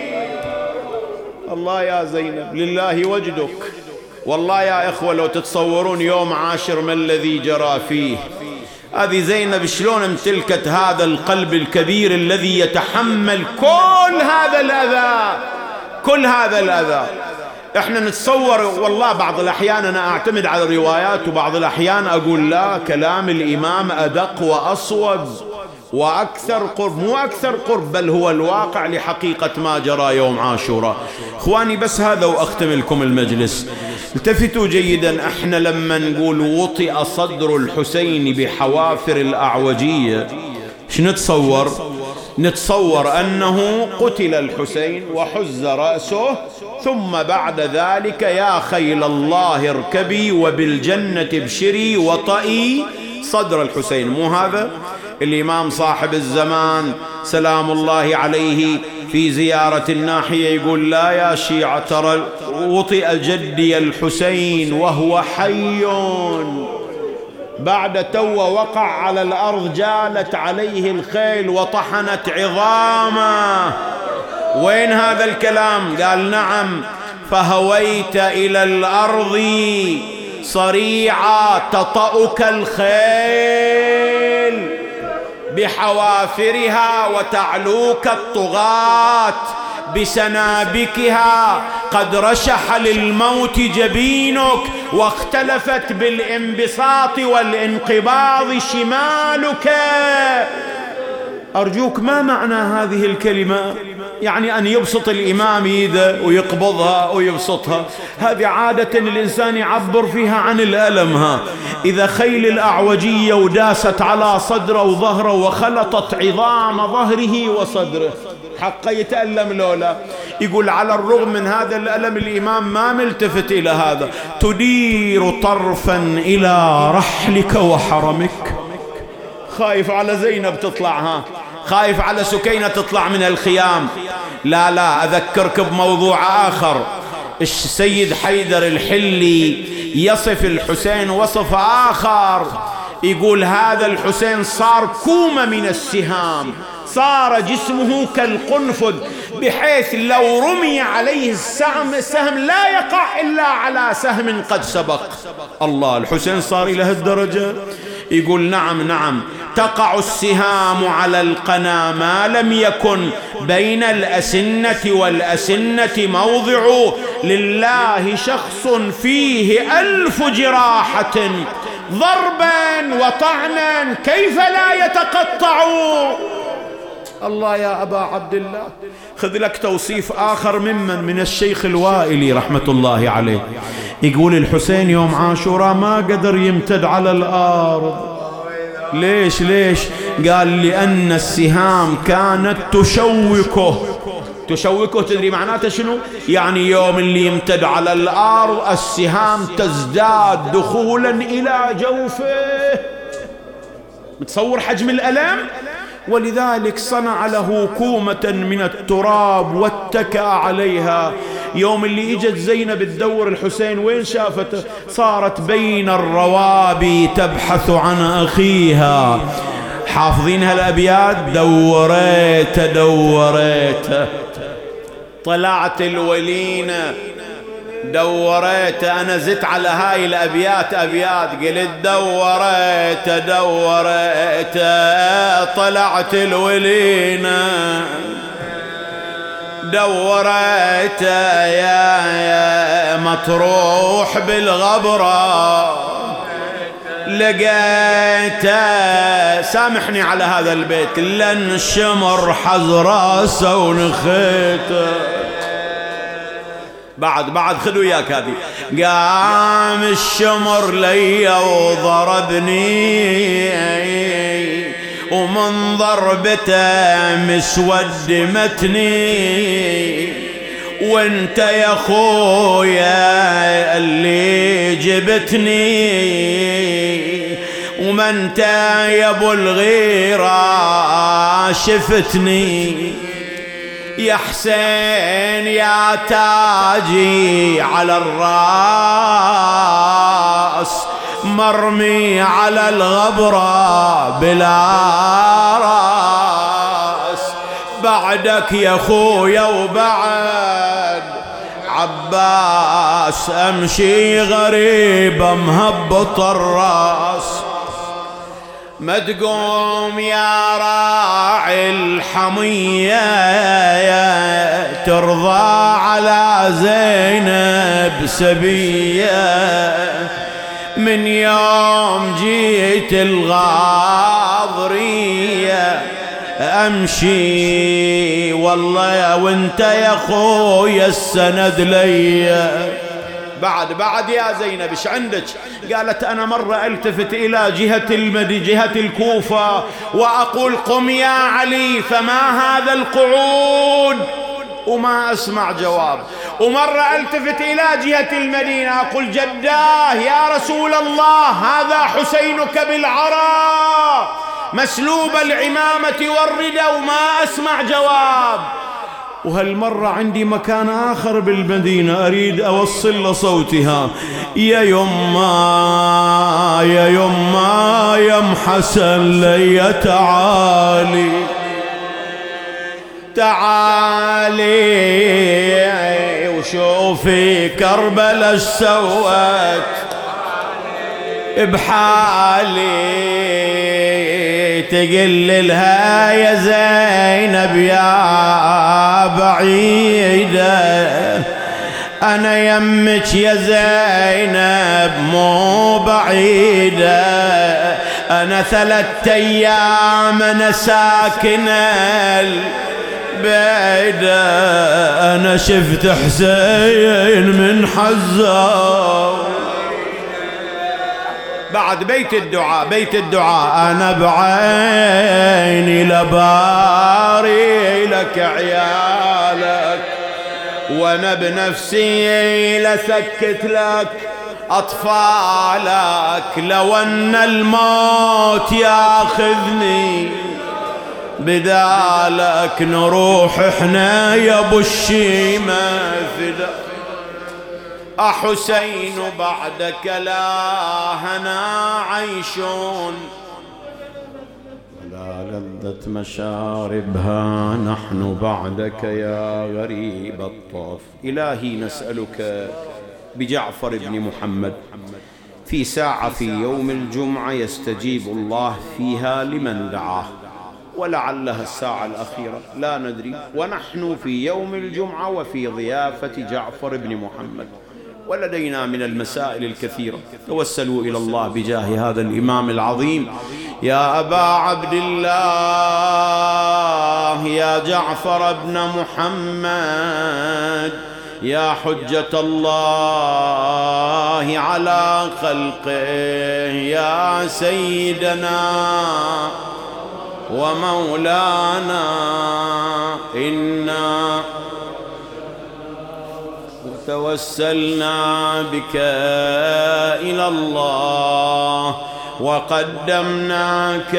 الله يا زينب لله وجدك. والله يا إخوة لو تتصورون يوم عاشر ما الذي جرى فيه. هذه زينب شلون امتلكت هذا القلب الكبير الذي يتحمل كل هذا الأذى؟ كل هذا الأذى. إحنا نتصور والله بعض الأحيان أنا أعتمد على الروايات وبعض الأحيان أقول لا كلام الإمام أدق وأصوب وأكثر قرب مو أكثر قرب بل هو الواقع لحقيقة ما جرى يوم عاشوراء. إخواني بس هذا وأختم لكم المجلس. التفتوا جيدا إحنا لما نقول وطئ صدر الحسين بحوافر الأعوجية شنو نتصور نتصور أنه قتل الحسين وحز رأسه ثم بعد ذلك يا خيل الله اركبي وبالجنة ابشري وطئي. صدر الحسين مو هذا؟ الإمام صاحب الزمان سلام الله عليه في زيارة الناحية يقول لا يا شيعة ترى وطئ جدي الحسين وهو حي. بعد تو وقع على الأرض جالت عليه الخيل وطحنت عظامه. وين هذا الكلام؟ قال نعم. فهويت إلى الأرض صريعا تطأك الخيل بحوافرها وتعلوك الطغاة. بسنابكها. قد رشح للموت جبينك واختلفت بالانبساط والانقباض شمالك. أرجوك ما معنى هذه الكلمة؟ يعني أن يبسط الإمام يده ويقبضها ويبسطها. هذه عادة الإنسان يعبر فيها عن الألم ها. إذا خيل الأعوجية وداست على صدره وظهره وخلطت عظام ظهره وصدره. حقا يتألم لولا. يقول على الرغم من هذا الألم الإمام ما ملتفت إلى هذا. تدير طرفا إلى رحلك وحرمك. خايف على زينب تطلع ها؟ خايف على سكينة تطلع من الخيام. لا لا أذكرك بموضوع آخر. السيد حيدر الحلي يصف الحسين وصف آخر. يقول هذا الحسين صار كومة من السهام. صار جسمه كالقنفذ بحيث لو رمي عليه السهم السهم لا يقع إلا على سهم قد سبق. الله الحسين صار إلى هالدرجة؟ يقول نعم نعم. تقع السهام على القنا ما لم يكن بين الأسنة والأسنة موضع. لله شخص فيه ألف جراحة ضربا وطعنا كيف لا يتقطع؟ الله يا أبا عبد الله. خذ لك توصيف آخر ممن من الشيخ الوائلي رحمة الله عليه. يقول الحسين يوم عاشوراء ما قدر يمتد على الأرض. ليش ليش؟ قال لأن السهام كانت تشوكه. تشوكه تدري معناته شنو؟ يعني يوم اللي يمتد على الأرض السهام تزداد دخولا إلى جوفه. متصور حجم الألم؟ ولذلك صنع له كومة من التراب واتكأ عليها. يوم اللي إجت زينب تدور الحسين وين شافته صارت بين الروابي تبحث عن أخيها. حافظين هالأبيات دوريت دوريت. طلعت الولينة. دوريت أنا زدت على هاي الأبيات أبيات. قلت دوريت دوريت طلعت الولينة دوريت يا, يا مطروح بالغبرة لقيت سامحني على هذا البيت. لن شمر حزراسه ونخيته بعد بعد خذوا اياك هذه. قام الشمر لي وضربني. ومن ضربته مسود متني. وانت يا خويا اللي جبتني. وما انت يا ابو الغيرة شفتني. يا حسين يا تاجي على الرأس مرمي على الغبرة بلا رأس. بعدك يا خويا وبعد عباس أمشي غريب مهبط الرأس. ما تقوم يا راعي الحمية ترضى على زينب سبية. من يوم جيت الغاضرية أمشي والله وانت يا خويا السند ليا. بعد بعد يا زينب إيش عندك؟ قالت أنا مرة ألتفت إلى جهة المدي جهة الكوفة وأقول قم يا علي فما هذا القعود؟ وما أسمع جواب. ومرة ألتفت إلى جهة المدينة أقول جداه يا رسول الله هذا حسينك بالعرى. مسلوب العمامة والردى وما أسمع جواب. وهالمرة عندي مكان آخر بالمدينة؟ أريد أوصل لصوتها. يا يما يا يما يا محسن لي تعالي. تعالي وشوفي كربلاء إيش سوت. بحالي. تقل لها يا زينب يا بعيدة أنا يمك يا زينب مو بعيدة أنا ثلاثة أيام أنا ساكنة بعيدة أنا شفت حسين من حزار بعد بيت الدعاء بيت الدعاء. أنا بعيني لباري لك عيالك وأنا بنفسي لسكت لك أطفالك. لو أن الموت ياخذني بدالك نروح إحنا يا أبو الشيمة فداك أحسين بعدك لا هنا عيشون. ولا لذة مشاربها نحن بعدك يا غريب الطاف. إلهي نسألك بجعفر بن محمد. في ساعة في يوم الجمعة يستجيب الله فيها لمن دعاه. ولعلها الساعة الأخيرة. لا ندري. ونحن في يوم الجمعة وفي ضيافة جعفر بن محمد. ولدينا من المسائل الكثيرة. توسلوا إلى الله بجاه هذا الإمام العظيم. يا أبا عبد الله يا جعفر بن محمد يا حجة الله على خلقه يا سيدنا ومولانا إنا توسلنا بك إلى الله وقدمناك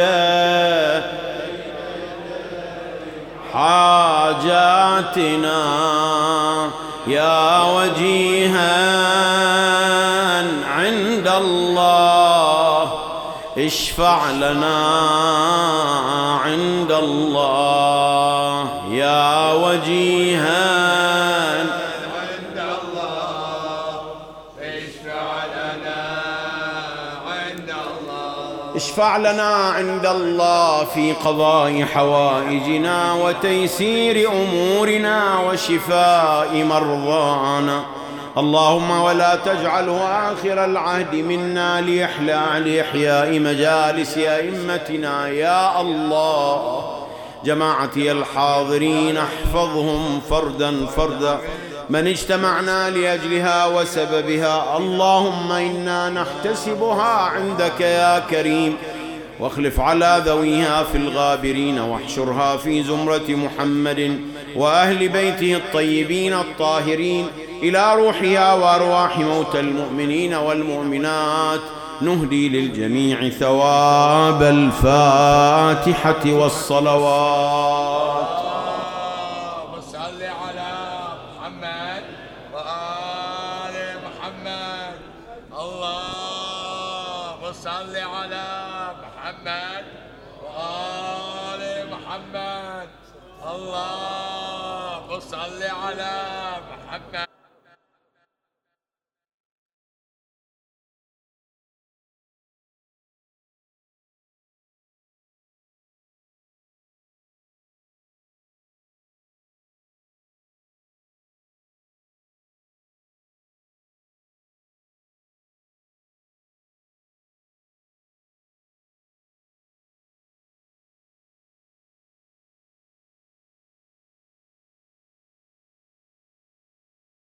حاجاتنا يا وجيها عند الله. اشفع لنا عند الله يا وجيها الله اشفع لنا عند الله في قضاء حوائجنا وتيسير أمورنا وشفاء مرضانا. اللهم ولا تجعله آخر العهد منا لاحياء مجالس أئمتنا. يا الله جماعتي الحاضرين احفظهم فردا فردا. من اجتمعنا لأجلها وسببها. اللهم إنا نحتسبها عندك يا كريم. واخلف على ذويها في الغابرين واحشرها في زمرة محمد وأهل بيته الطيبين الطاهرين. إلى روحها وأرواح موتى المؤمنين والمؤمنات. نهدي للجميع ثواب الفاتحة والصلوات.